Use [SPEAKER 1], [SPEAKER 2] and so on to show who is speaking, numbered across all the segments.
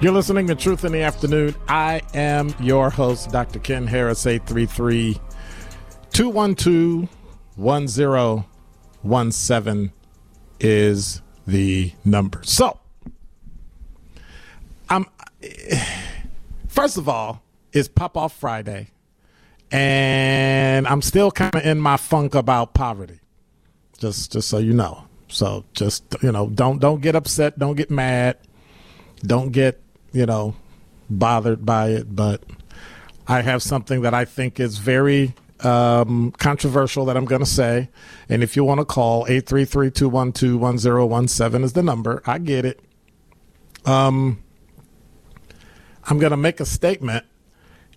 [SPEAKER 1] You're listening to Truth in the Afternoon. I am your host, Dr. Ken Harris, 833 212 1017 is the number. So, I'm, first of all, it's Pop Off Friday, and I'm still kind of in my funk about poverty. Just, just so you know. So, just you know, don't don't get upset, don't get mad don't get you know bothered by it but i have something that i think is very um, controversial that i'm going to say and if you want to call 833-212-1017 is the number i get it um, i'm going to make a statement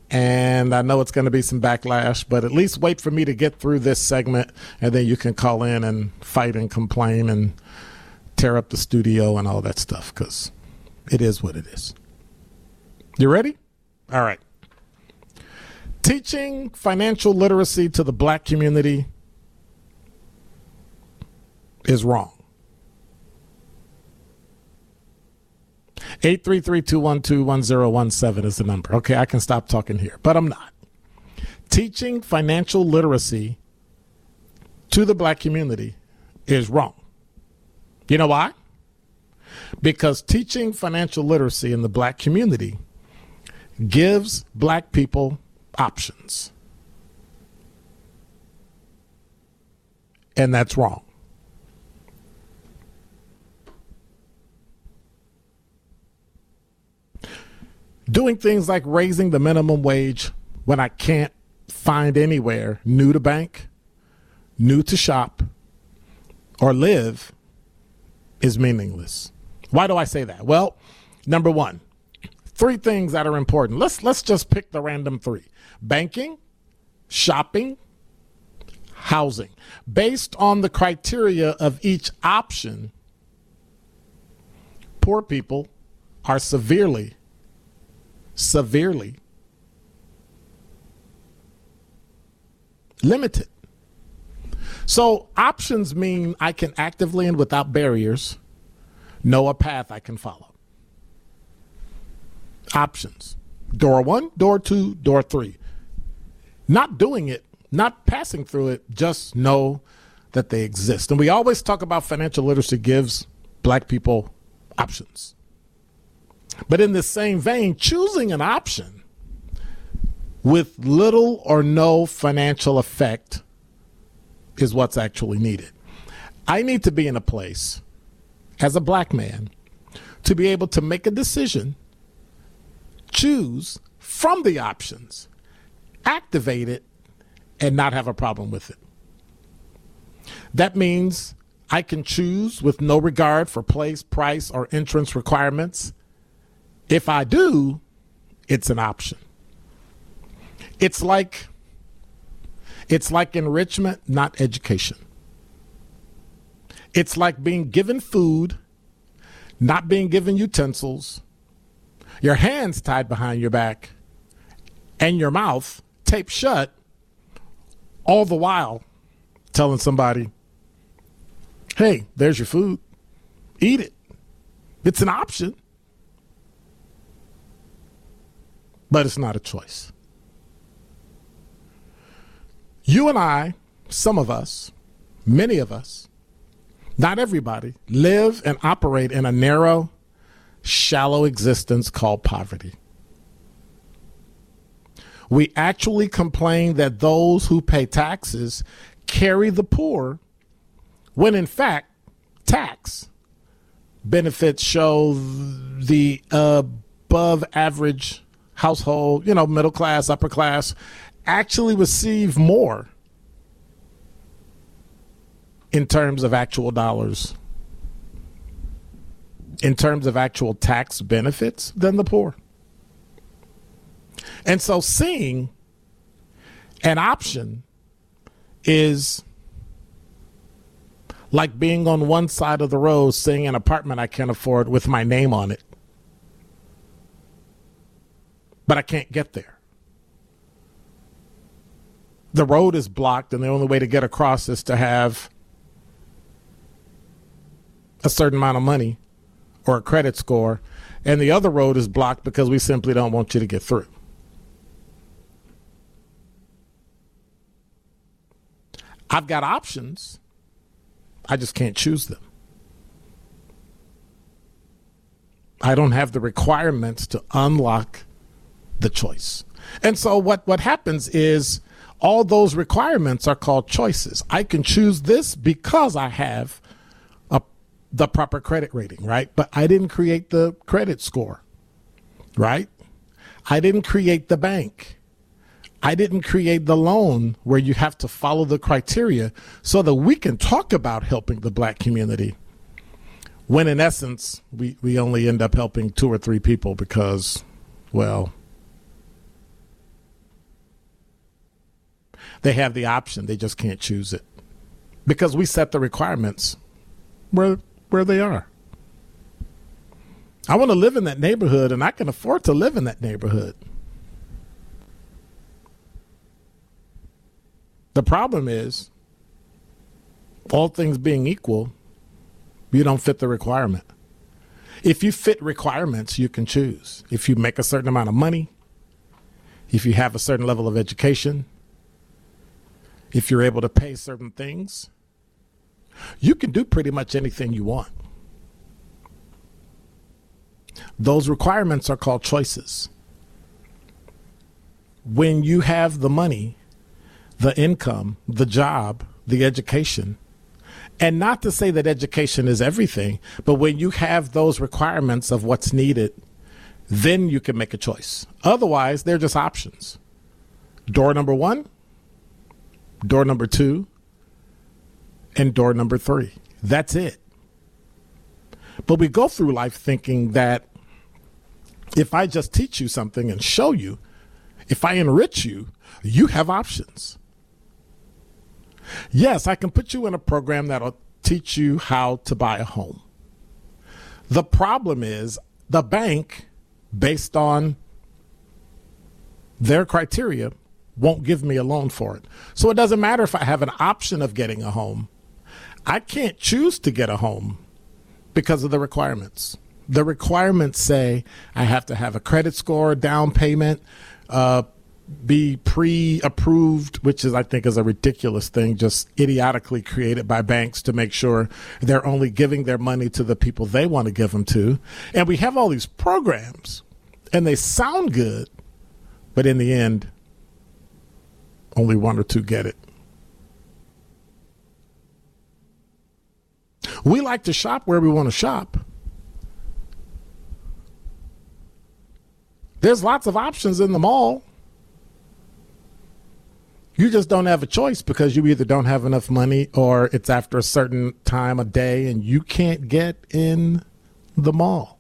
[SPEAKER 1] and i know it's going to be some backlash but at least wait for me to get through this segment and then you can call in and fight and complain and tear up the studio and all that stuff because it is what it is. You ready? All right. Teaching financial literacy to the black community is wrong. 833-212-1017 is the number. Okay, I can stop talking here, but I'm not. Teaching financial literacy to the black community is wrong. You know why? because teaching financial literacy in the black community gives black people options. And that's wrong. Doing things like raising the minimum wage when I can't find anywhere new to bank, new to shop, or live is meaningless. Why do I say that? Well, number one, three things that are important. Let's let's just pick the random three: banking, shopping, housing. Based on the criteria of each option, poor people are severely, severely limited. So options mean I can actively and without barriers know a path I can follow. Options. Door one, door two, door three. Not doing it, not passing through it, just know that they exist. And we always talk about financial literacy gives black people options. But in the same vein, choosing an option with little or no financial effect is what's actually needed. I need to be in a place as a black man to be able to make a decision, choose from the options, activate it, and not have a problem with it. That means I can choose with no regard for place, price, or entrance requirements. If I do, it's an option. It's like it's like enrichment, not education. It's like being given food, not being given utensils, your hands tied behind your back, and your mouth taped shut, all the while telling somebody, hey, there's your food. Eat it. It's an option, but it's not a choice. You and I, some of us, many of us, not everybody, live and operate in a narrow, shallow existence called poverty. We actually complain that those who pay taxes carry the poor, when in fact, tax benefits show the above average household, you know, middle class, upper class, actually receive more in terms of actual dollars, in terms of actual tax benefits than the poor. And so seeing an option is like being on one side of the road seeing an apartment I can't afford with my name on it. But I can't get there the road is blocked and the only way to get across is to have a certain amount of money or a credit score and the other road is blocked because we simply don't want you to get through. I've got options. I just can't choose them. I don't have the requirements to unlock the choice. And so what what happens is all those requirements are called choices. I can choose this because I have the proper credit rating, right? But I didn't create the credit score, right? I didn't create the bank. I didn't create the loan where you have to follow the criteria so that we can talk about helping the black community. When in essence, we, we only end up helping two or three people because, well, They have the option, they just can't choose it. Because we set the requirements where where they are. I want to live in that neighborhood and I can afford to live in that neighborhood. The problem is, all things being equal, you don't fit the requirement. If you fit requirements, you can choose. If you make a certain amount of money, if you have a certain level of education, if you're able to pay certain things, you can do pretty much anything you want. Those requirements are called choices. When you have the money, the income, the job, the education, and not to say that education is everything, but when you have those requirements of what's needed, then you can make a choice. Otherwise, they're just options. Door number one, door number two, and door number three. That's it. But we go through life thinking that if I just teach you something and show you, if I enrich you, you have options. Yes, I can put you in a program that'll teach you how to buy a home. The problem is the bank, based on their criteria, won't give me a loan for it. So it doesn't matter if I have an option of getting a home. I can't choose to get a home because of the requirements. The requirements say I have to have a credit score, down payment, uh, be pre-approved, which is I think is a ridiculous thing, just idiotically created by banks to make sure they're only giving their money to the people they want to give them to. And we have all these programs, and they sound good, but in the end, only one or two get it. We like to shop where we want to shop. There's lots of options in the mall. You just don't have a choice because you either don't have enough money or it's after a certain time of day and you can't get in the mall.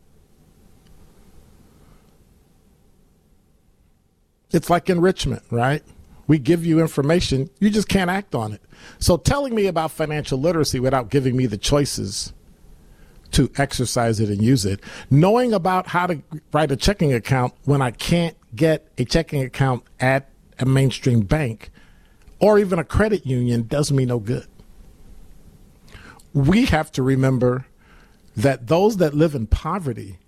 [SPEAKER 1] It's like enrichment, right? We give you information, you just can't act on it. So telling me about financial literacy without giving me the choices to exercise it and use it, knowing about how to write a checking account when I can't get a checking account at a mainstream bank or even a credit union does me no good. We have to remember that those that live in poverty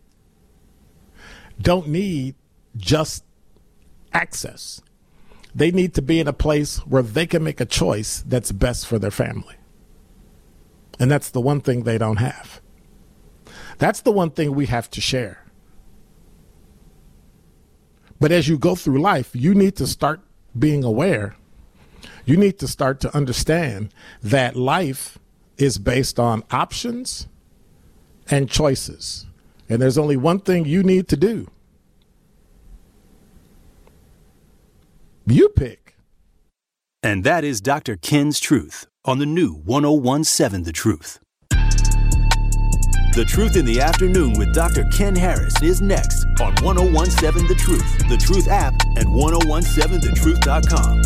[SPEAKER 1] don't need just access. They need to be in a place where they can make a choice that's best for their family. And that's the one thing they don't have. That's the one thing we have to share. But as you go through life, you need to start being aware. You need to start to understand that life is based on options and choices. And there's only one thing you need to do you pick.
[SPEAKER 2] And that is Dr. Ken's Truth on the new 1017 The Truth. The Truth in the Afternoon with Dr. Ken Harris is next on 1017 The Truth, The Truth app, and 1017thetruth.com.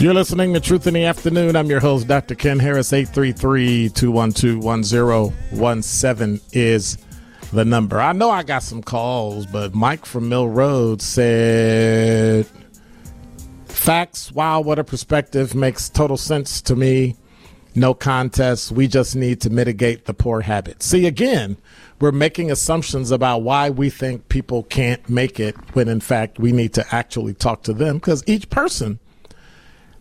[SPEAKER 1] You're listening to Truth in the Afternoon. I'm your host, Dr. Ken Harris. 833 212 1017 is the number. I know I got some calls, but Mike from Mill Road said, Facts, wow, what a perspective. Makes total sense to me. No contest. We just need to mitigate the poor habits. See, again, we're making assumptions about why we think people can't make it when in fact we need to actually talk to them because each person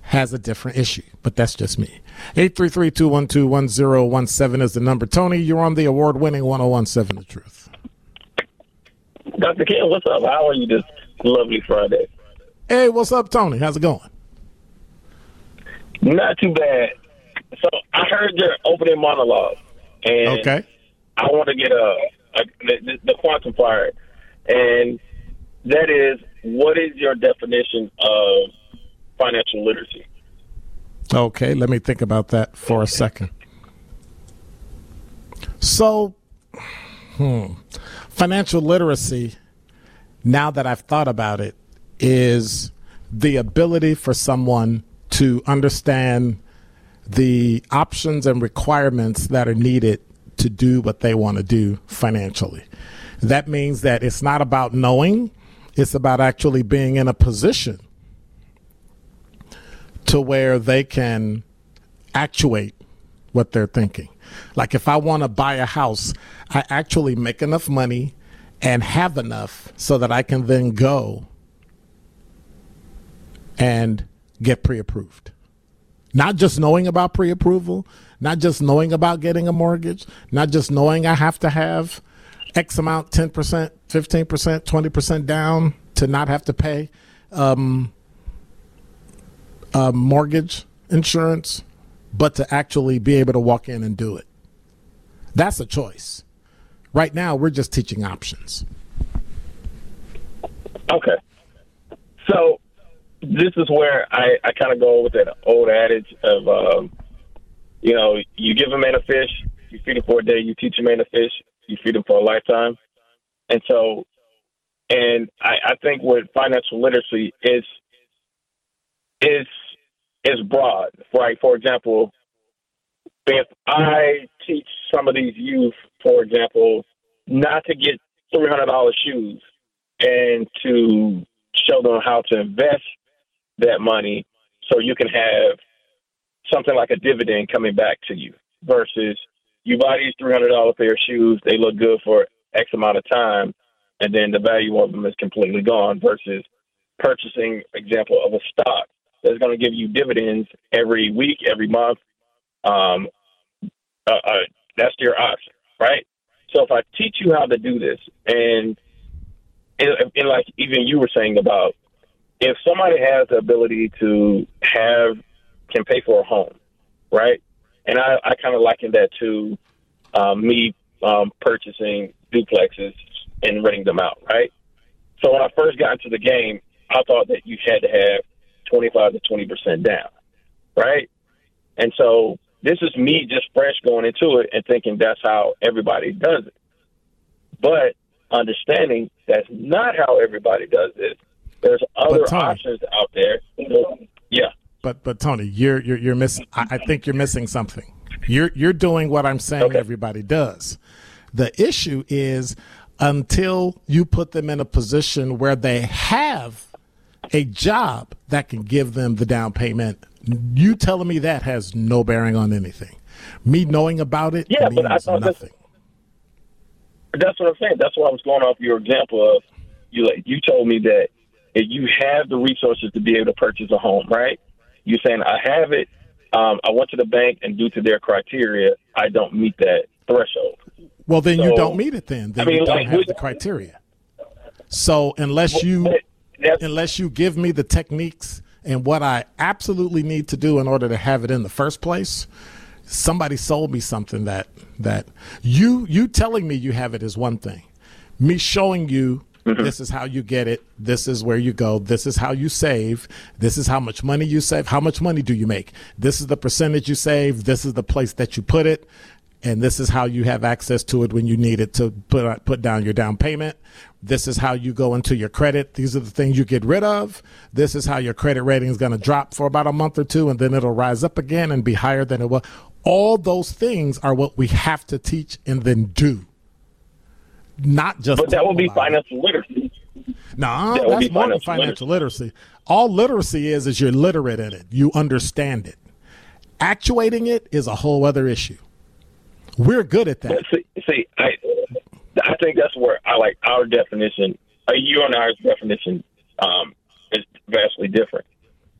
[SPEAKER 1] has a different issue, but that's just me. 833-212-1017 is the number. Tony, you're on the award-winning 1017 The Truth.
[SPEAKER 3] Dr. Ken, what's up? How are you this lovely Friday?
[SPEAKER 1] Hey, what's up, Tony? How's it going?
[SPEAKER 3] Not too bad. So I heard your opening monologue, and
[SPEAKER 1] Okay.
[SPEAKER 3] I want to get a, a the, the quantum and that is, what is your definition of financial literacy?
[SPEAKER 1] Okay, let me think about that for a second. So, hmm, financial literacy, now that I've thought about it, is the ability for someone to understand the options and requirements that are needed to do what they want to do financially. That means that it's not about knowing, it's about actually being in a position to where they can actuate what they're thinking. Like if I want to buy a house, I actually make enough money and have enough so that I can then go and get pre approved. Not just knowing about pre approval, not just knowing about getting a mortgage, not just knowing I have to have X amount, 10%, 15%, 20% down to not have to pay um, uh, mortgage insurance, but to actually be able to walk in and do it. That's a choice. Right now, we're just teaching options.
[SPEAKER 3] Okay. So this is where I, I kind of go with that old adage of, um, you know, you give a man a fish, you feed him for a day, you teach a man a fish, you feed him for a lifetime. And so, and I, I think with financial literacy is is is broad, right? For example, if I teach some of these youth, for example, not to get three hundred dollars shoes and to show them how to invest that money so you can have something like a dividend coming back to you versus you buy these three hundred dollar pair of shoes, they look good for X amount of time, and then the value of them is completely gone versus purchasing example of a stock that's going to give you dividends every week, every month. Um, uh, uh, that's your option, right? So if I teach you how to do this, and, and, and like even you were saying about if somebody has the ability to have can pay for a home, right? And I, I kind of liken that to um, me um, purchasing duplexes and renting them out, right? So when I first got into the game, I thought that you had to have 25 to 20 percent down, right? And so this is me just fresh going into it and thinking that's how everybody does it. But understanding that's not how everybody does it. There's other
[SPEAKER 1] Tony,
[SPEAKER 3] options out there. Yeah.
[SPEAKER 1] But but Tony, you're you're you're missing. I, I think you're missing something. You're you're doing what I'm saying
[SPEAKER 3] Okay.
[SPEAKER 1] everybody does. The issue is until you put them in a position where they have a job that can give them the down payment. You telling me that has no bearing on anything. Me knowing about it
[SPEAKER 3] Yeah,
[SPEAKER 1] means
[SPEAKER 3] but I thought that's-
[SPEAKER 1] nothing.
[SPEAKER 3] That's what I'm saying. That's why I was going off your example of you. Like you told me that if you have the resources to be able to purchase a home, right? You're saying I have it. Um, I went to the bank, and due to their criteria, I don't meet that threshold.
[SPEAKER 1] Well, then you don't meet it. Then then
[SPEAKER 3] I mean,
[SPEAKER 1] you don't
[SPEAKER 3] like,
[SPEAKER 1] have the criteria. So unless you
[SPEAKER 3] that's-
[SPEAKER 1] unless you give me the techniques and what I absolutely need to do in order to have it in the first place, somebody sold me something that that you you telling me you have it is one thing. Me showing you mm-hmm. this is how you get it, this is where you go, this is how you save, this is how much money you save, how much money do you make? This is the percentage you save, this is the place that you put it, and this is how you have access to it when you need it to put uh, put down your down payment. This is how you go into your credit. These are the things you get rid of. This is how your credit rating is going to drop for about a month or two, and then it'll rise up again and be higher than it was. All those things are what we have to teach and then do. Not just.
[SPEAKER 3] but that will be
[SPEAKER 1] talk about it.
[SPEAKER 3] financial literacy.
[SPEAKER 1] No,
[SPEAKER 3] That
[SPEAKER 1] that's more than
[SPEAKER 3] financial
[SPEAKER 1] financial literacy. All literacy is is you're literate in it. You understand it. Actuating it is a whole other issue. We're good at that.
[SPEAKER 3] See, see, I, I think that's where I like our definition. Uh, you and our definition um, is vastly different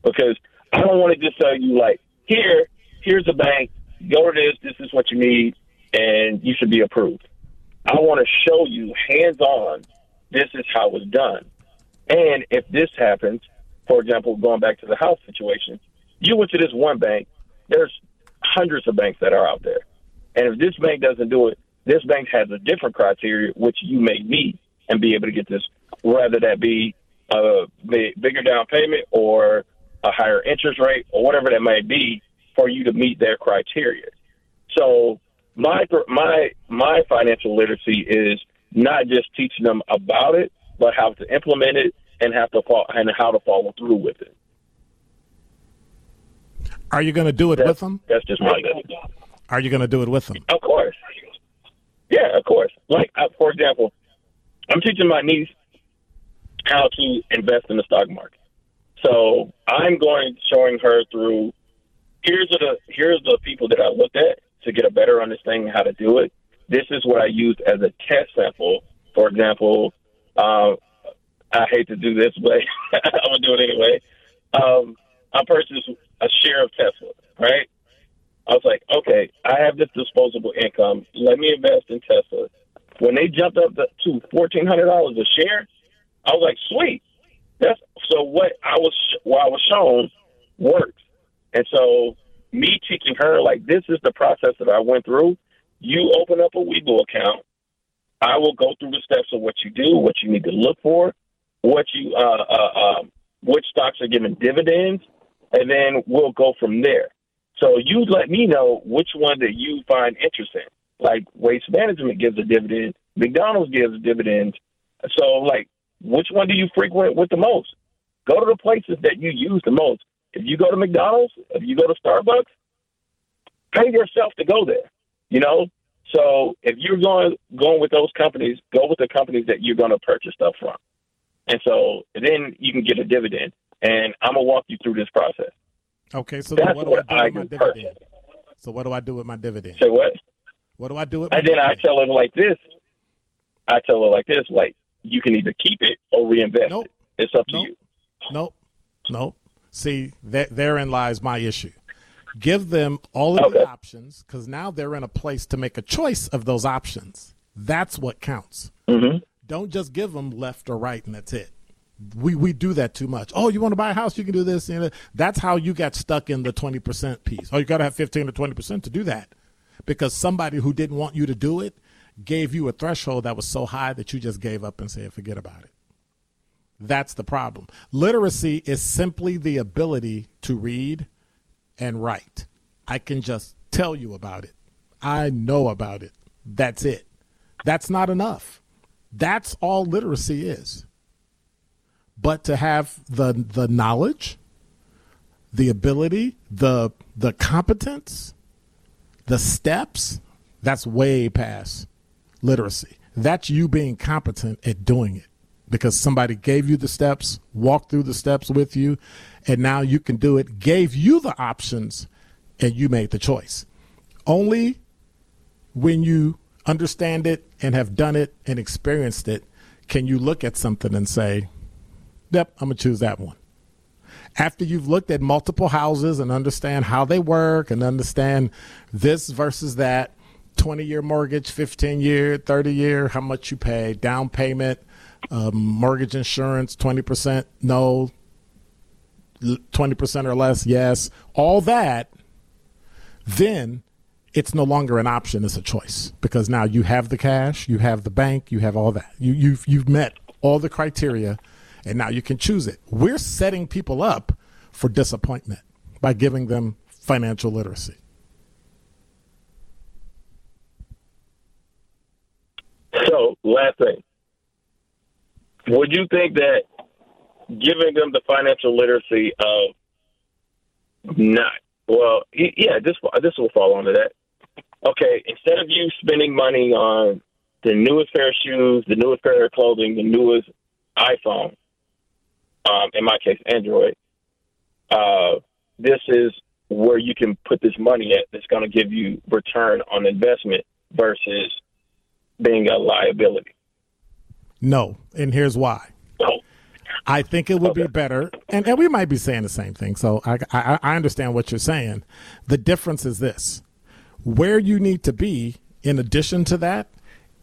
[SPEAKER 3] because I don't want to just tell you like, here, here's a bank, go to this, this is what you need, and you should be approved. I want to show you hands on. This is how it's done, and if this happens, for example, going back to the house situation, you went to this one bank. There's hundreds of banks that are out there. And if this bank doesn't do it, this bank has a different criteria which you may meet and be able to get this, whether that be a bigger down payment or a higher interest rate or whatever that may be for you to meet their criteria. So my my my financial literacy is not just teaching them about it, but how to implement it and have to fo- and how to follow through with it.
[SPEAKER 1] Are you going to do it with them?
[SPEAKER 3] That's just my
[SPEAKER 1] Are you going to do it with them?
[SPEAKER 3] Of course. Yeah, of course. Like, uh, for example, I'm teaching my niece how to invest in the stock market. So I'm going showing her through here's the here's the people that I looked at to get a better understanding how to do it. This is what I used as a test sample. For example, um, I hate to do this, but I'm gonna do it anyway. Um, I purchased a share of Tesla, right? I was like, okay, I have this disposable income. Let me invest in Tesla. When they jumped up to fourteen hundred dollars a share, I was like, sweet. That's so what I was what I was shown works. And so me teaching her like this is the process that I went through. You open up a Webull account. I will go through the steps of what you do, what you need to look for, what you uh, uh, um, which stocks are giving dividends, and then we'll go from there. So you let me know which one that you find interesting. Like Waste Management gives a dividend, McDonald's gives dividends. So like, which one do you frequent with the most? Go to the places that you use the most. If you go to McDonald's, if you go to Starbucks, pay yourself to go there. You know. So if you're going going with those companies, go with the companies that you're going to purchase stuff from. And so then you can get a dividend. And I'm gonna walk you through this process.
[SPEAKER 1] Okay, so
[SPEAKER 3] That's
[SPEAKER 1] what do
[SPEAKER 3] what
[SPEAKER 1] I
[SPEAKER 3] I
[SPEAKER 1] do with my dividend? So what do I do with my dividend?
[SPEAKER 3] Say what?
[SPEAKER 1] What do I do with my
[SPEAKER 3] And then I tell her like this. I tell her like this, like you can either keep it or reinvest
[SPEAKER 1] Nope.
[SPEAKER 3] it. It's up to
[SPEAKER 1] Nope.
[SPEAKER 3] you.
[SPEAKER 1] nope, nope. See, that therein lies my issue. Give them all of
[SPEAKER 3] Okay.
[SPEAKER 1] the options because now they're in a place to make a choice of those options. That's what counts.
[SPEAKER 3] Mm-hmm.
[SPEAKER 1] Don't just give them left or right and that's it. We we do that too much. Oh, you want to buy a house? You can do this. That's how you got stuck in the twenty percent piece. Oh, you got to have fifteen to twenty percent to do that, because somebody who didn't want you to do it gave you a threshold that was so high that you just gave up and said, "Forget about it." That's the problem. Literacy is simply the ability to read and write. I can just tell you about it. I know about it. That's it. That's not enough. That's all literacy is. But to have the the knowledge, the ability, the the competence, the steps, that's way past literacy. That's you being competent at doing it because somebody gave you the steps, walked through the steps with you, and now you can do it, gave you the options, and you made the choice. Only when you understand it and have done it and experienced it can you look at something and say, Yep, I'm going to choose that one. After you've looked at multiple houses and understand how they work and understand this versus that, 20 year mortgage, 15 year, 30 year, how much you pay, down payment, um, mortgage insurance, 20% no, 20% or less, yes, all that, then it's no longer an option, it's a choice because now you have the cash, you have the bank, you have all that. You, you've, you've met all the criteria and now you can choose it. We're setting people up for disappointment by giving them financial literacy.
[SPEAKER 3] So, last thing. Would you think that giving them the financial literacy of not, well, yeah, this this will fall under that. Okay, instead of you spending money on the newest pair of shoes, the newest pair of clothing, the newest iPhone, um, in my case, Android, uh, this is where you can put this money at that's going to give you return on investment versus being a liability.
[SPEAKER 1] No, and here's why.
[SPEAKER 3] So,
[SPEAKER 1] I think it would be better, and, and we might be saying the same thing. So I, I, I understand what you're saying. The difference is this: where you need to be, in addition to that,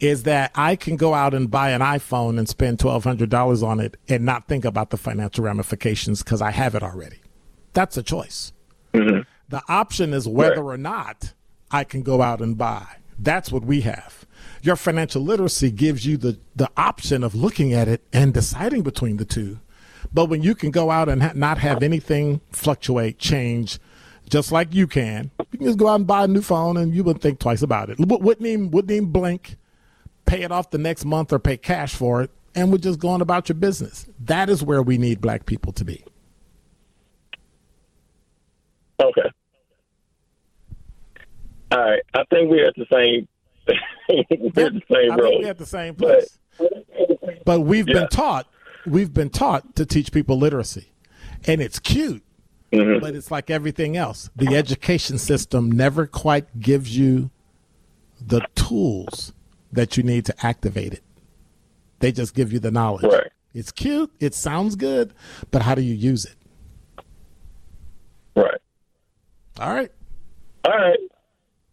[SPEAKER 1] is that I can go out and buy an iPhone and spend twelve hundred dollars on it and not think about the financial ramifications because I have it already. That's a choice. Mm-hmm. The option is whether or not I can go out and buy. That's what we have. Your financial literacy gives you the, the option of looking at it and deciding between the two. But when you can go out and ha- not have anything fluctuate, change, just like you can, you can just go out and buy a new phone and you wouldn't think twice about it. Wouldn't even, wouldn't even blink, pay it off the next month or pay cash for it, and we're just going about your business. That is where we need black people to be.
[SPEAKER 3] okay. All right. I think we're at the same. we're at the same
[SPEAKER 1] I
[SPEAKER 3] road.
[SPEAKER 1] think we're at the same place. But we've
[SPEAKER 3] Yeah.
[SPEAKER 1] been taught, we've been taught to teach people literacy. And it's cute,
[SPEAKER 3] Mm-hmm.
[SPEAKER 1] but it's like everything else. The education system never quite gives you the tools that you need to activate it. They just give you the knowledge.
[SPEAKER 3] Right.
[SPEAKER 1] It's cute, it sounds good, but how do you use it?
[SPEAKER 3] Right.
[SPEAKER 1] All right.
[SPEAKER 3] All right.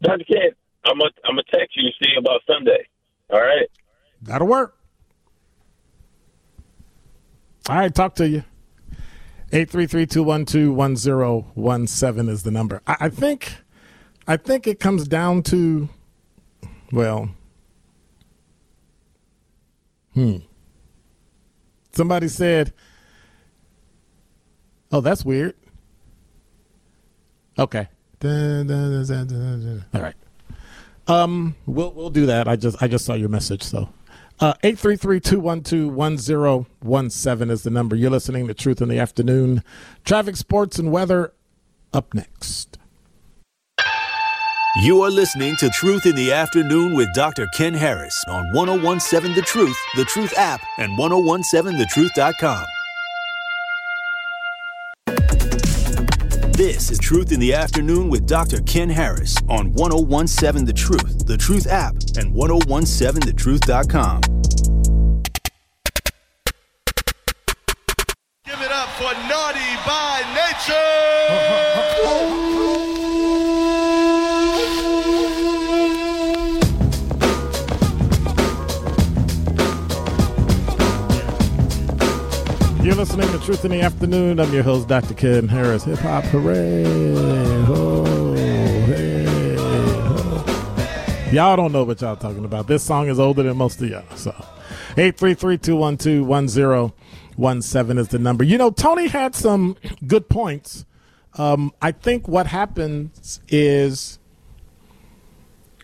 [SPEAKER 3] Dr. Ken, I'm gonna I'm gonna text you. See you about Sunday. All right.
[SPEAKER 1] That'll work. All right, talk to you. 833-212-1017 is the number. I, I think I think it comes down to well Hmm. Somebody said Oh, that's weird. Okay. All right. Um, we'll we'll do that. I just I just saw your message. So, uh, eight three three two one two one zero one seven is the number. You're listening to Truth in the Afternoon. Traffic, sports, and weather up next.
[SPEAKER 2] You are listening to Truth in the Afternoon with Dr. Ken Harris on 1017 The Truth, The Truth app, and 1017thetruth.com. This is Truth in the Afternoon with Dr. Ken Harris on 1017 The Truth, The Truth app, and 1017thetruth.com.
[SPEAKER 4] Give it up for Naughty by Nature.
[SPEAKER 1] listening to Truth in the Afternoon. I'm your host, Dr. Ken Harris. Hip Hop Hooray. Ho, hey, ho. Y'all don't know what y'all talking about. This song is older than most of y'all. So 833-212-1017 is the number. You know, Tony had some good points. Um, I think what happens is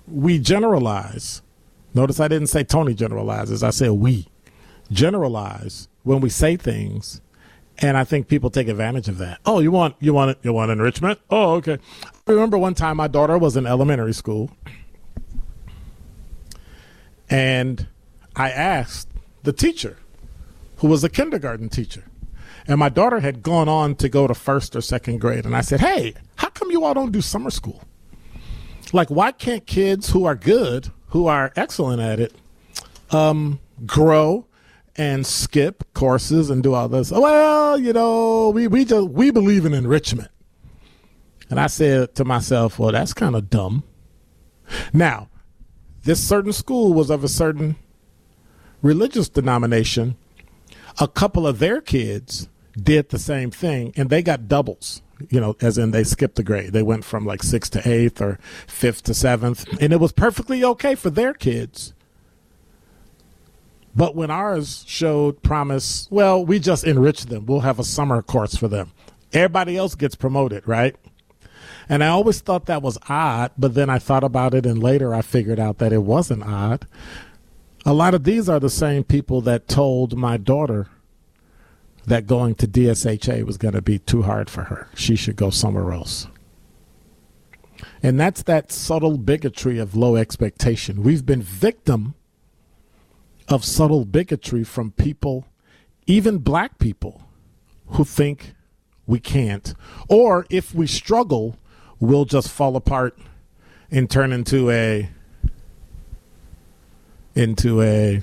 [SPEAKER 1] we generalize. Notice I didn't say Tony generalizes. I said we generalize when we say things and I think people take advantage of that. Oh, you want you want you want enrichment? Oh, okay. I remember one time my daughter was in elementary school and I asked the teacher who was a kindergarten teacher. And my daughter had gone on to go to first or second grade and I said, "Hey, how come you all don't do summer school? Like why can't kids who are good, who are excellent at it, um grow and skip courses and do all this. Well, you know, we, we just we believe in enrichment. And I said to myself, well, that's kind of dumb. Now, this certain school was of a certain religious denomination. A couple of their kids did the same thing and they got doubles. You know, as in they skipped the grade. They went from like sixth to eighth or fifth to seventh. And it was perfectly okay for their kids. But when ours showed promise, well, we just enrich them. We'll have a summer course for them. Everybody else gets promoted, right? And I always thought that was odd, but then I thought about it and later I figured out that it wasn't odd. A lot of these are the same people that told my daughter that going to DSHA was going to be too hard for her. She should go somewhere else. And that's that subtle bigotry of low expectation. We've been victim of subtle bigotry from people, even black people, who think we can't. Or if we struggle, we'll just fall apart and turn into a into a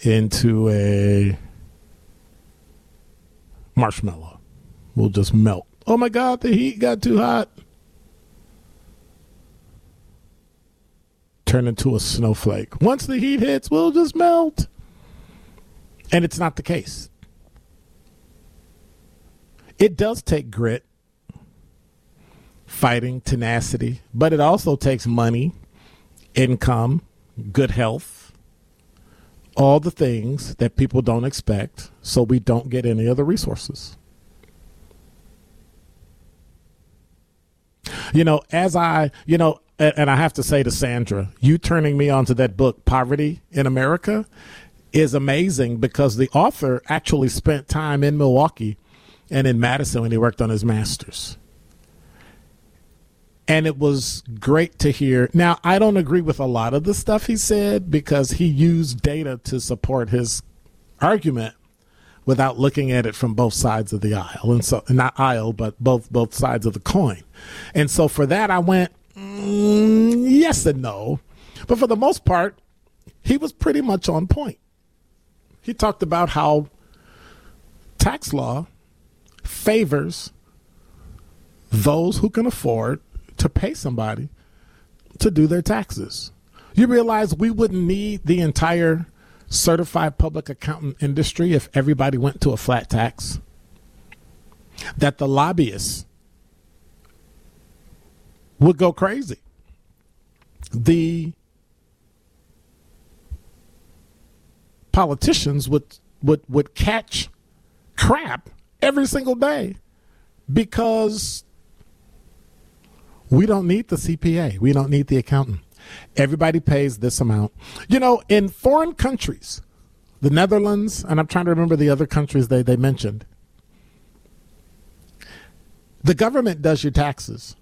[SPEAKER 1] into a marshmallow. We'll just melt. Oh my God, the heat got too hot. Turn into a snowflake. Once the heat hits, we'll just melt. And it's not the case. It does take grit, fighting, tenacity, but it also takes money, income, good health, all the things that people don't expect so we don't get any other resources. You know, as I, you know, and I have to say to Sandra, you turning me onto that book, Poverty in America, is amazing because the author actually spent time in Milwaukee and in Madison when he worked on his master's. And it was great to hear. Now, I don't agree with a lot of the stuff he said because he used data to support his argument without looking at it from both sides of the aisle. And so, not aisle, but both both sides of the coin. And so for that, I went, Mm, yes and no. But for the most part, he was pretty much on point. He talked about how tax law favors those who can afford to pay somebody to do their taxes. You realize we wouldn't need the entire certified public accountant industry if everybody went to a flat tax? That the lobbyists would go crazy. The politicians would would would catch crap every single day because we don't need the CPA. We don't need the accountant. Everybody pays this amount. You know, in foreign countries, the Netherlands, and I'm trying to remember the other countries they, they mentioned, the government does your taxes.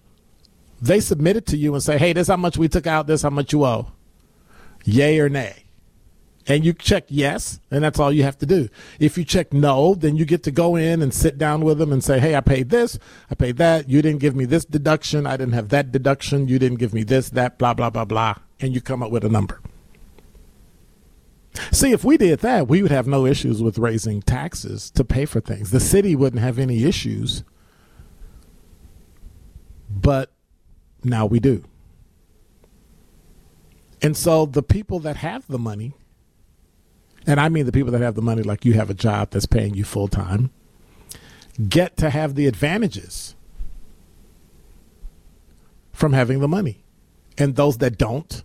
[SPEAKER 1] They submit it to you and say, hey, this how much we took out, this how much you owe. Yay or nay. And you check yes, and that's all you have to do. If you check no, then you get to go in and sit down with them and say, hey, I paid this, I paid that, you didn't give me this deduction, I didn't have that deduction, you didn't give me this, that, blah, blah, blah, blah. And you come up with a number. See, if we did that, we would have no issues with raising taxes to pay for things. The city wouldn't have any issues. But now we do. And so the people that have the money, and I mean the people that have the money, like you have a job that's paying you full time, get to have the advantages from having the money. And those that don't,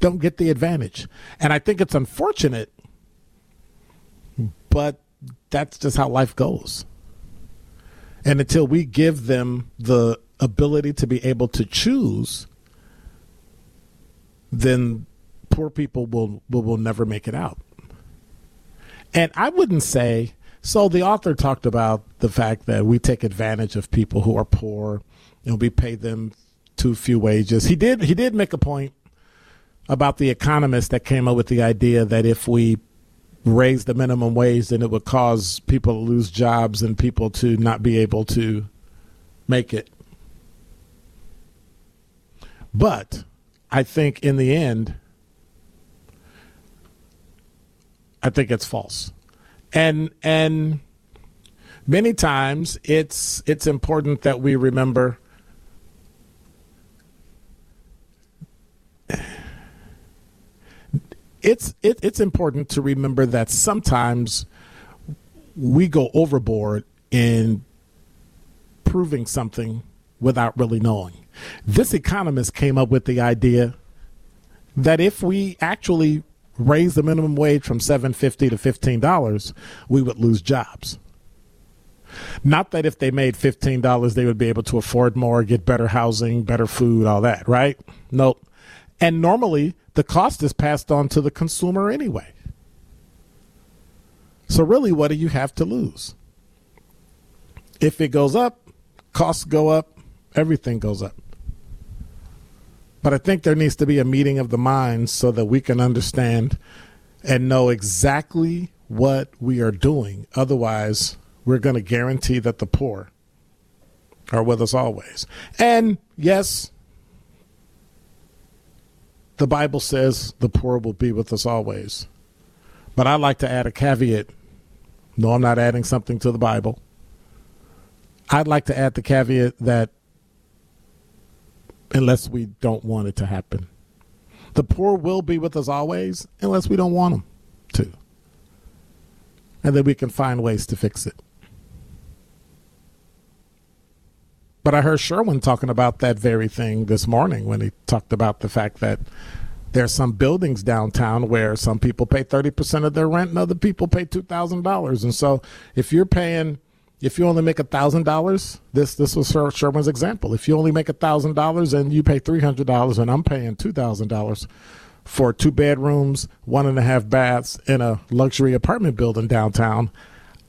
[SPEAKER 1] don't get the advantage. And I think it's unfortunate, but that's just how life goes. And until we give them the ability to be able to choose, then poor people will, will, will never make it out. And I wouldn't say so. The author talked about the fact that we take advantage of people who are poor and we pay them too few wages. He did he did make a point about the economist that came up with the idea that if we raise the minimum wage, then it would cause people to lose jobs and people to not be able to make it. But I think in the end, I think it's false. And and many times it's it's important that we remember it's it, it's important to remember that sometimes we go overboard in proving something without really knowing. This economist came up with the idea that if we actually raise the minimum wage from 750 to $15, we would lose jobs. Not that if they made $15 they would be able to afford more, get better housing, better food, all that, right? Nope. And normally the cost is passed on to the consumer anyway. So really what do you have to lose? If it goes up, costs go up, everything goes up. But I think there needs to be a meeting of the minds so that we can understand and know exactly what we are doing. Otherwise, we're going to guarantee that the poor are with us always. And yes, the Bible says the poor will be with us always. But I like to add a caveat. No, I'm not adding something to the Bible. I'd like to add the caveat that unless we don't want it to happen. The poor will be with us always unless we don't want them to. And then we can find ways to fix it. But I heard Sherwin talking about that very thing this morning when he talked about the fact that there's some buildings downtown where some people pay 30% of their rent and other people pay $2,000. And so if you're paying if you only make thousand dollars, this this was Sherman's example. If you only make thousand dollars and you pay three hundred dollars, and I'm paying two thousand dollars for two bedrooms, one and a half baths in a luxury apartment building downtown,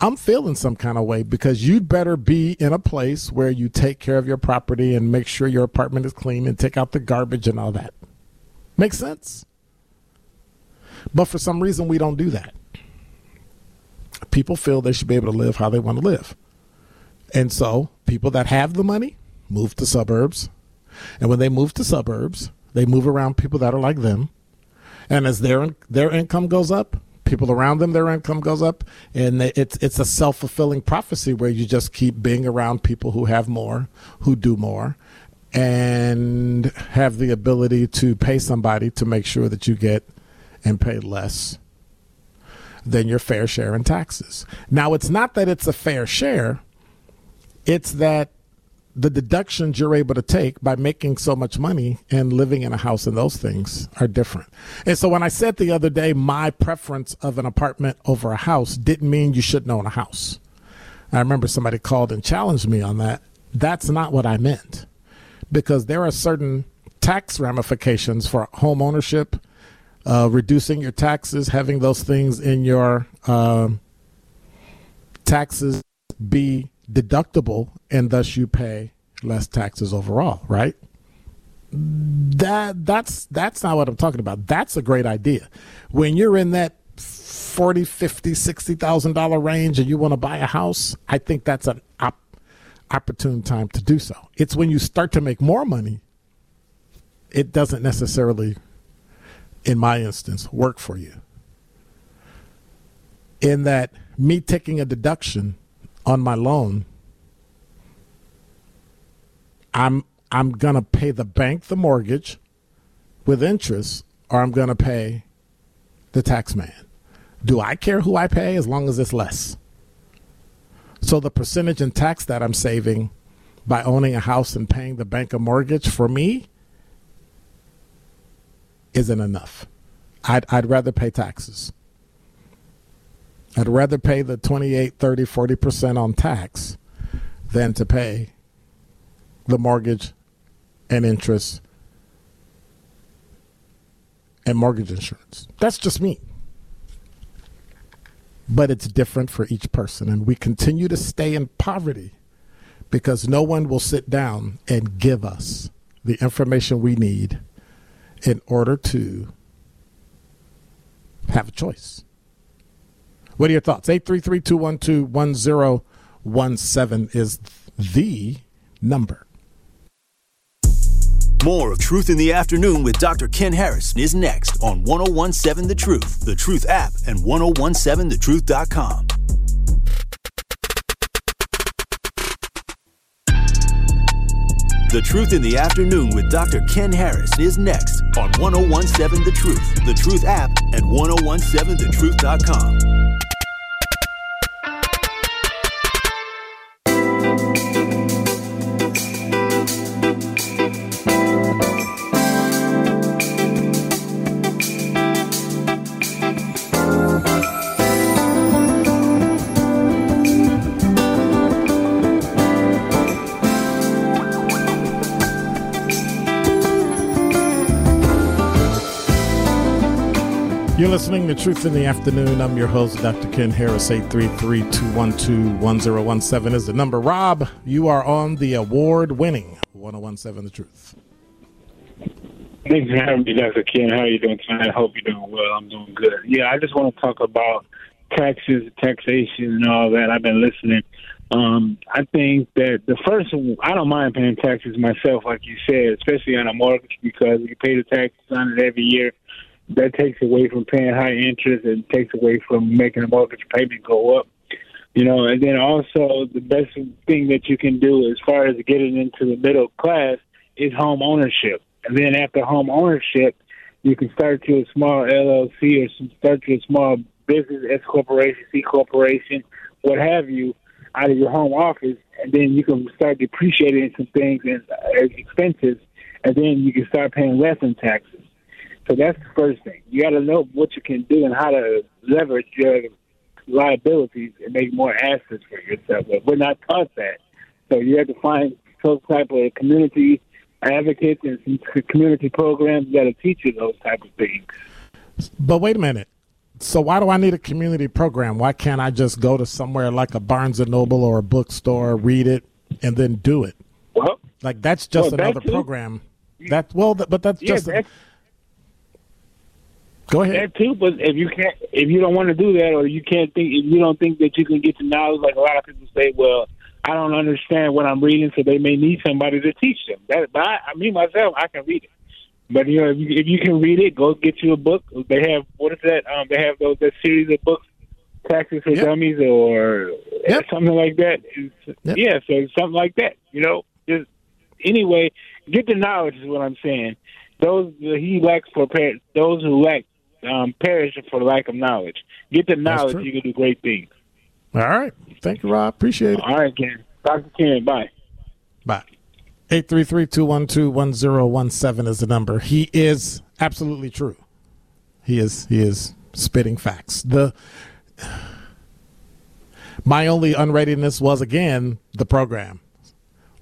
[SPEAKER 1] I'm feeling some kind of way because you'd better be in a place where you take care of your property and make sure your apartment is clean and take out the garbage and all that. Makes sense? But for some reason, we don't do that people feel they should be able to live how they want to live. And so people that have the money move to suburbs. And when they move to suburbs, they move around people that are like them. And as their their income goes up, people around them their income goes up, and it's it's a self fulfilling prophecy where you just keep being around people who have more, who do more, and have the ability to pay somebody to make sure that you get and pay less than your fair share in taxes. Now, it's not that it's a fair share, it's that the deductions you're able to take by making so much money and living in a house and those things are different. And so when I said the other day my preference of an apartment over a house didn't mean you shouldn't own a house. I remember somebody called and challenged me on that. That's not what I meant. Because there are certain tax ramifications for home ownership uh, reducing your taxes, having those things in your uh, taxes be deductible, and thus you pay less taxes overall, right? That that's that's not what I'm talking about. That's a great idea. When you're in that 40, 50, 60,000 dollar range and you want to buy a house, I think that's an op- opportune time to do so. It's when you start to make more money, it doesn't necessarily in my instance, work for you. in that me taking a deduction on my loan, I'm I'm gonna pay the bank the mortgage with interest, or I'm gonna pay the tax man. Do I care who I pay as long as it's less? So the percentage in tax that I'm saving by owning a house and paying the bank a mortgage for me isn't enough. I'd, I'd rather pay taxes. I'd rather pay the 28, 30, 40% on tax than to pay the mortgage and interest and mortgage insurance. That's just me. But it's different for each person. And we continue to stay in poverty because no one will sit down and give us the information we need in order to have a choice. What are your thoughts? 833 212 1017 is the number.
[SPEAKER 2] More of Truth in the Afternoon with Dr. Ken Harris is next on 1017 The Truth, The Truth app, and 1017thetruth.com. The Truth in the Afternoon with Dr. Ken Harris is next on 1017 The Truth, The Truth app, and 1017thetruth.com.
[SPEAKER 1] You're listening to Truth in the Afternoon. I'm your host, Dr. Ken Harris. 833 212 1017 is the number. Rob, you are on the award winning 1017 The Truth.
[SPEAKER 5] Thanks for having me, Dr. Ken. How are you doing tonight? I hope you're doing well. I'm doing good. Yeah, I just want to talk about taxes, taxation, and all that. I've been listening. Um, I think that the first, I don't mind paying taxes myself, like you said, especially on a mortgage because you pay the taxes on it every year that takes away from paying high interest and takes away from making a mortgage payment go up. You know, and then also the best thing that you can do as far as getting into the middle class is home ownership. And then after home ownership, you can start to a small LLC or start to a small business, S corporation, C corporation, what have you, out of your home office, and then you can start depreciating some things as expenses, and then you can start paying less in taxes. So that's the first thing. You got to know what you can do and how to leverage your liabilities and make more assets for yourself. But we're not taught that. So you have to find some type of community advocates and some community programs that will teach you those type of things.
[SPEAKER 1] But wait a minute. So why do I need a community program? Why can't I just go to somewhere like a Barnes and Noble or a bookstore, read it, and then do it?
[SPEAKER 5] Well,
[SPEAKER 1] like that's just
[SPEAKER 5] well,
[SPEAKER 1] another
[SPEAKER 5] that
[SPEAKER 1] program. That well, but that's
[SPEAKER 5] yeah,
[SPEAKER 1] just.
[SPEAKER 5] that's,
[SPEAKER 1] Go ahead.
[SPEAKER 5] That too, but if you can't, if you don't want to do that, or you can't think, if you don't think that you can get to knowledge, like a lot of people say, well, I don't understand what I'm reading, so they may need somebody to teach them. That, but I, I me myself, I can read it. But you know, if you, if you can read it, go get you a book. They have what is that? Um, they have those that series of books, Taxes for
[SPEAKER 1] Yep.
[SPEAKER 5] Dummies, or
[SPEAKER 1] Yep.
[SPEAKER 5] something like that.
[SPEAKER 1] Yep.
[SPEAKER 5] Yeah, so something like that. You know, just anyway, get the knowledge is what I'm saying. Those he lacks for par- those who lack um, perish for lack of knowledge. Get the knowledge, you can do great things.
[SPEAKER 1] All right. Thank you, Rob. Appreciate it.
[SPEAKER 5] All right, Ken. Dr. Ken, bye.
[SPEAKER 1] Bye. 833-212-1017 is the number. He is absolutely true. He is he is spitting facts. The my only unreadiness was again the program.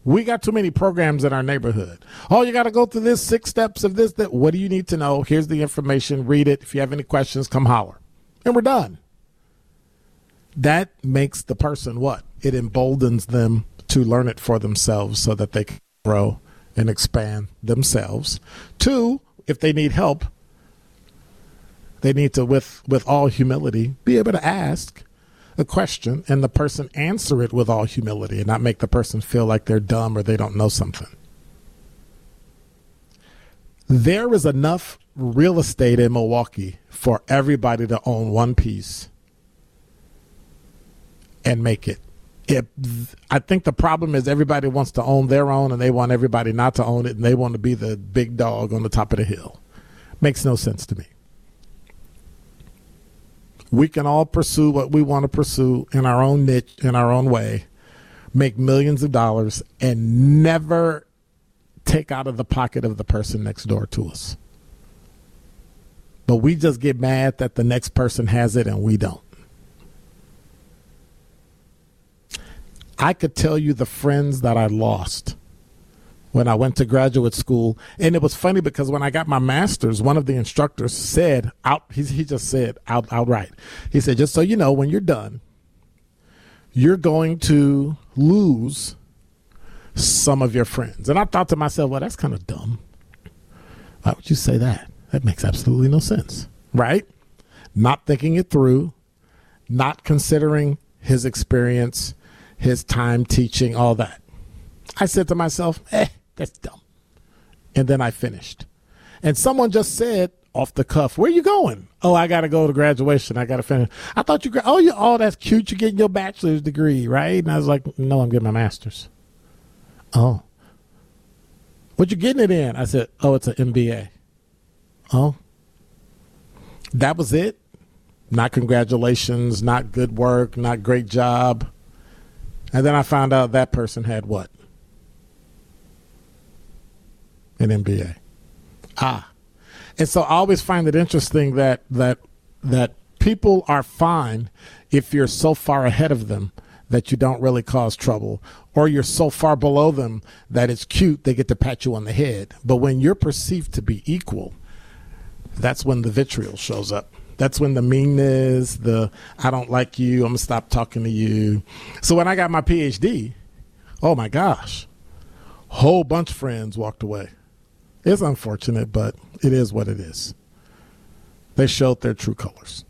[SPEAKER 1] We got too many programs in our neighborhood. Oh, you got to go through this six steps of this. That what do you need to know? Here's the information. Read it. If you have any questions, come holler, and we're done. That makes the person what? It emboldens them to learn it for themselves, so that they can grow and expand themselves. Two, if they need help, they need to, with with all humility, be able to ask a question and the person answer it with all humility and not make the person feel like they're dumb or they don't know something. There is enough real estate in Milwaukee for everybody to own one piece and make it. If I think the problem is everybody wants to own their own and they want everybody not to own it and they want to be the big dog on the top of the hill. Makes no sense to me. We can all pursue what we want to pursue in our own niche, in our own way, make millions of dollars, and never take out of the pocket of the person next door to us. But we just get mad that the next person has it and we don't. I could tell you the friends that I lost when I went to graduate school. And it was funny because when I got my master's, one of the instructors said out, he, he just said out, outright, he said, just so you know, when you're done, you're going to lose some of your friends. And I thought to myself, well, that's kind of dumb. Why would you say that? That makes absolutely no sense, right? Not thinking it through, not considering his experience, his time teaching, all that. I said to myself, eh, that's dumb. And then I finished. And someone just said off the cuff, where are you going? Oh, I got to go to graduation. I got to finish. I thought you, oh, you, oh, that's cute. You're getting your bachelor's degree, right? And I was like, no, I'm getting my master's. Oh. What you getting it in? I said, oh, it's an MBA. Oh. That was it? Not congratulations, not good work, not great job. And then I found out that person had what? An MBA. Ah. And so I always find it interesting that that that people are fine if you're so far ahead of them that you don't really cause trouble or you're so far below them that it's cute they get to pat you on the head. But when you're perceived to be equal, that's when the vitriol shows up. That's when the meanness, the I don't like you, I'm gonna stop talking to you. So when I got my PhD, oh my gosh, whole bunch of friends walked away. It's unfortunate, but it is what it is. They showed their true colors.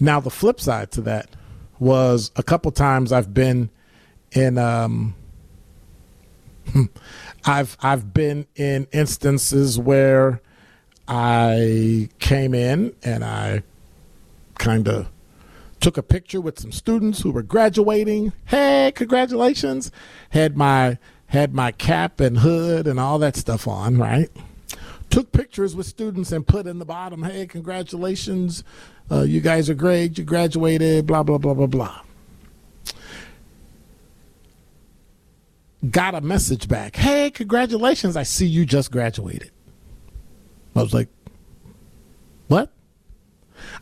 [SPEAKER 1] Now the flip side to that was a couple times I've been in um I've I've been in instances where I came in and I kind of took a picture with some students who were graduating. Hey, congratulations. Had my had my cap and hood and all that stuff on, right? Took pictures with students and put in the bottom, hey, congratulations. Uh, you guys are great. You graduated, blah, blah, blah, blah, blah. Got a message back. Hey, congratulations. I see you just graduated. I was like, what?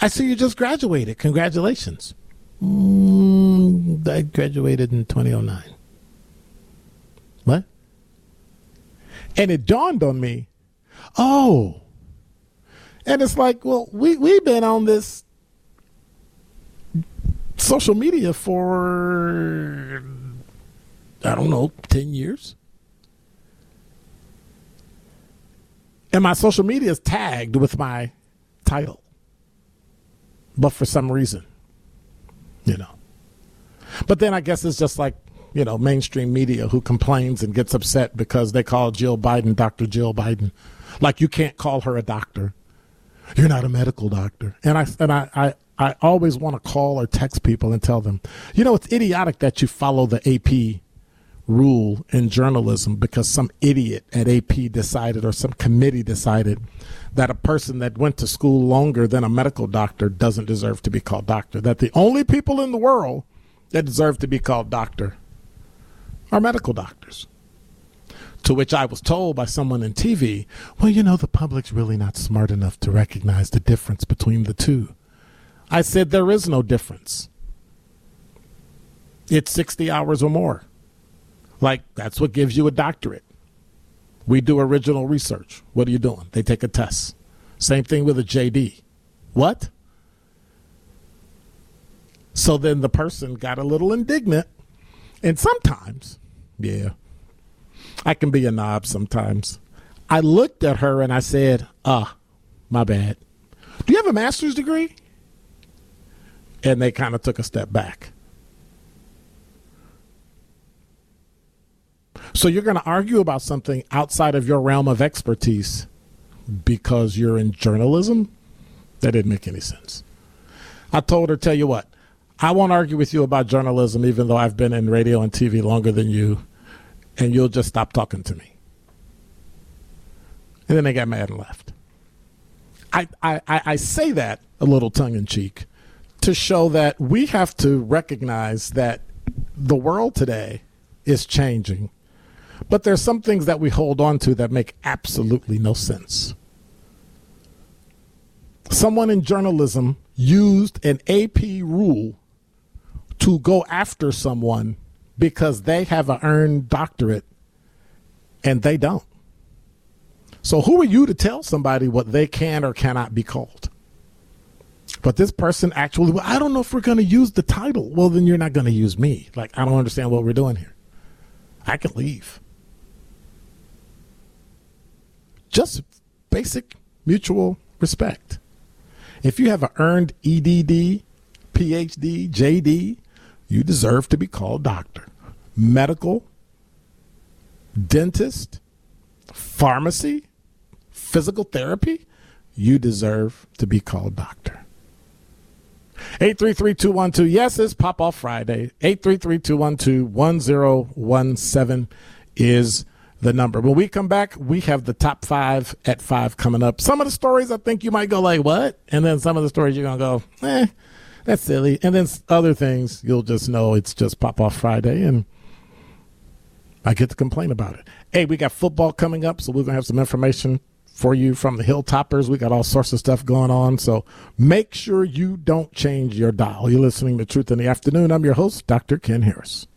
[SPEAKER 1] I see you just graduated. Congratulations. Mm, I graduated in 2009. What? And it dawned on me, oh. And it's like, well, we, we've been on this social media for, I don't know, 10 years. And my social media is tagged with my title. But for some reason, you know. But then I guess it's just like, you know, mainstream media who complains and gets upset because they call Jill Biden Dr. Jill Biden. Like you can't call her a doctor. You're not a medical doctor. And I and I, I, I always want to call or text people and tell them, you know, it's idiotic that you follow the AP rule in journalism because some idiot at AP decided or some committee decided that a person that went to school longer than a medical doctor doesn't deserve to be called doctor. That the only people in the world that deserve to be called doctor are medical doctors. To which I was told by someone in TV, well, you know, the public's really not smart enough to recognize the difference between the two. I said, there is no difference. It's 60 hours or more. Like, that's what gives you a doctorate. We do original research. What are you doing? They take a test. Same thing with a JD. What? So then the person got a little indignant. And sometimes, yeah, I can be a knob sometimes. I looked at her and I said, ah, my bad. Do you have a master's degree? And they kind of took a step back. So you're going to argue about something outside of your realm of expertise because you're in journalism? That didn't make any sense. I told her, tell you what, I won't argue with you about journalism, even though I've been in radio and TV longer than you, and you'll just stop talking to me. And then they got mad and left. I, I, I say that a little tongue in cheek to show that we have to recognize that the world today is changing, but there's some things that we hold on to that make absolutely no sense. Someone in journalism used an AP rule to go after someone because they have an earned doctorate and they don't. So who are you to tell somebody what they can or cannot be called? But this person actually, well, I don't know if we're going to use the title. Well, then you're not going to use me. Like, I don't understand what we're doing here. I can leave. Just basic mutual respect. If you have an earned EDD, PhD, JD, you deserve to be called doctor. Medical, dentist, pharmacy, physical therapy, you deserve to be called doctor. 833-212. Yes, it's Pop Off Friday. 833-212-1017 is the number. When we come back, we have the top five at five coming up. Some of the stories I think you might go like, what? And then some of the stories you're to go, eh, that's silly. And then other things you'll just know it's just Pop Off Friday and I get to complain about it. Hey, we got football coming up, so we're to have some information for you from the Hilltoppers. We got all sorts of stuff going on. So make sure you don't change your dial. You're listening to Truth in the Afternoon. I'm your host, Dr. Ken Harris.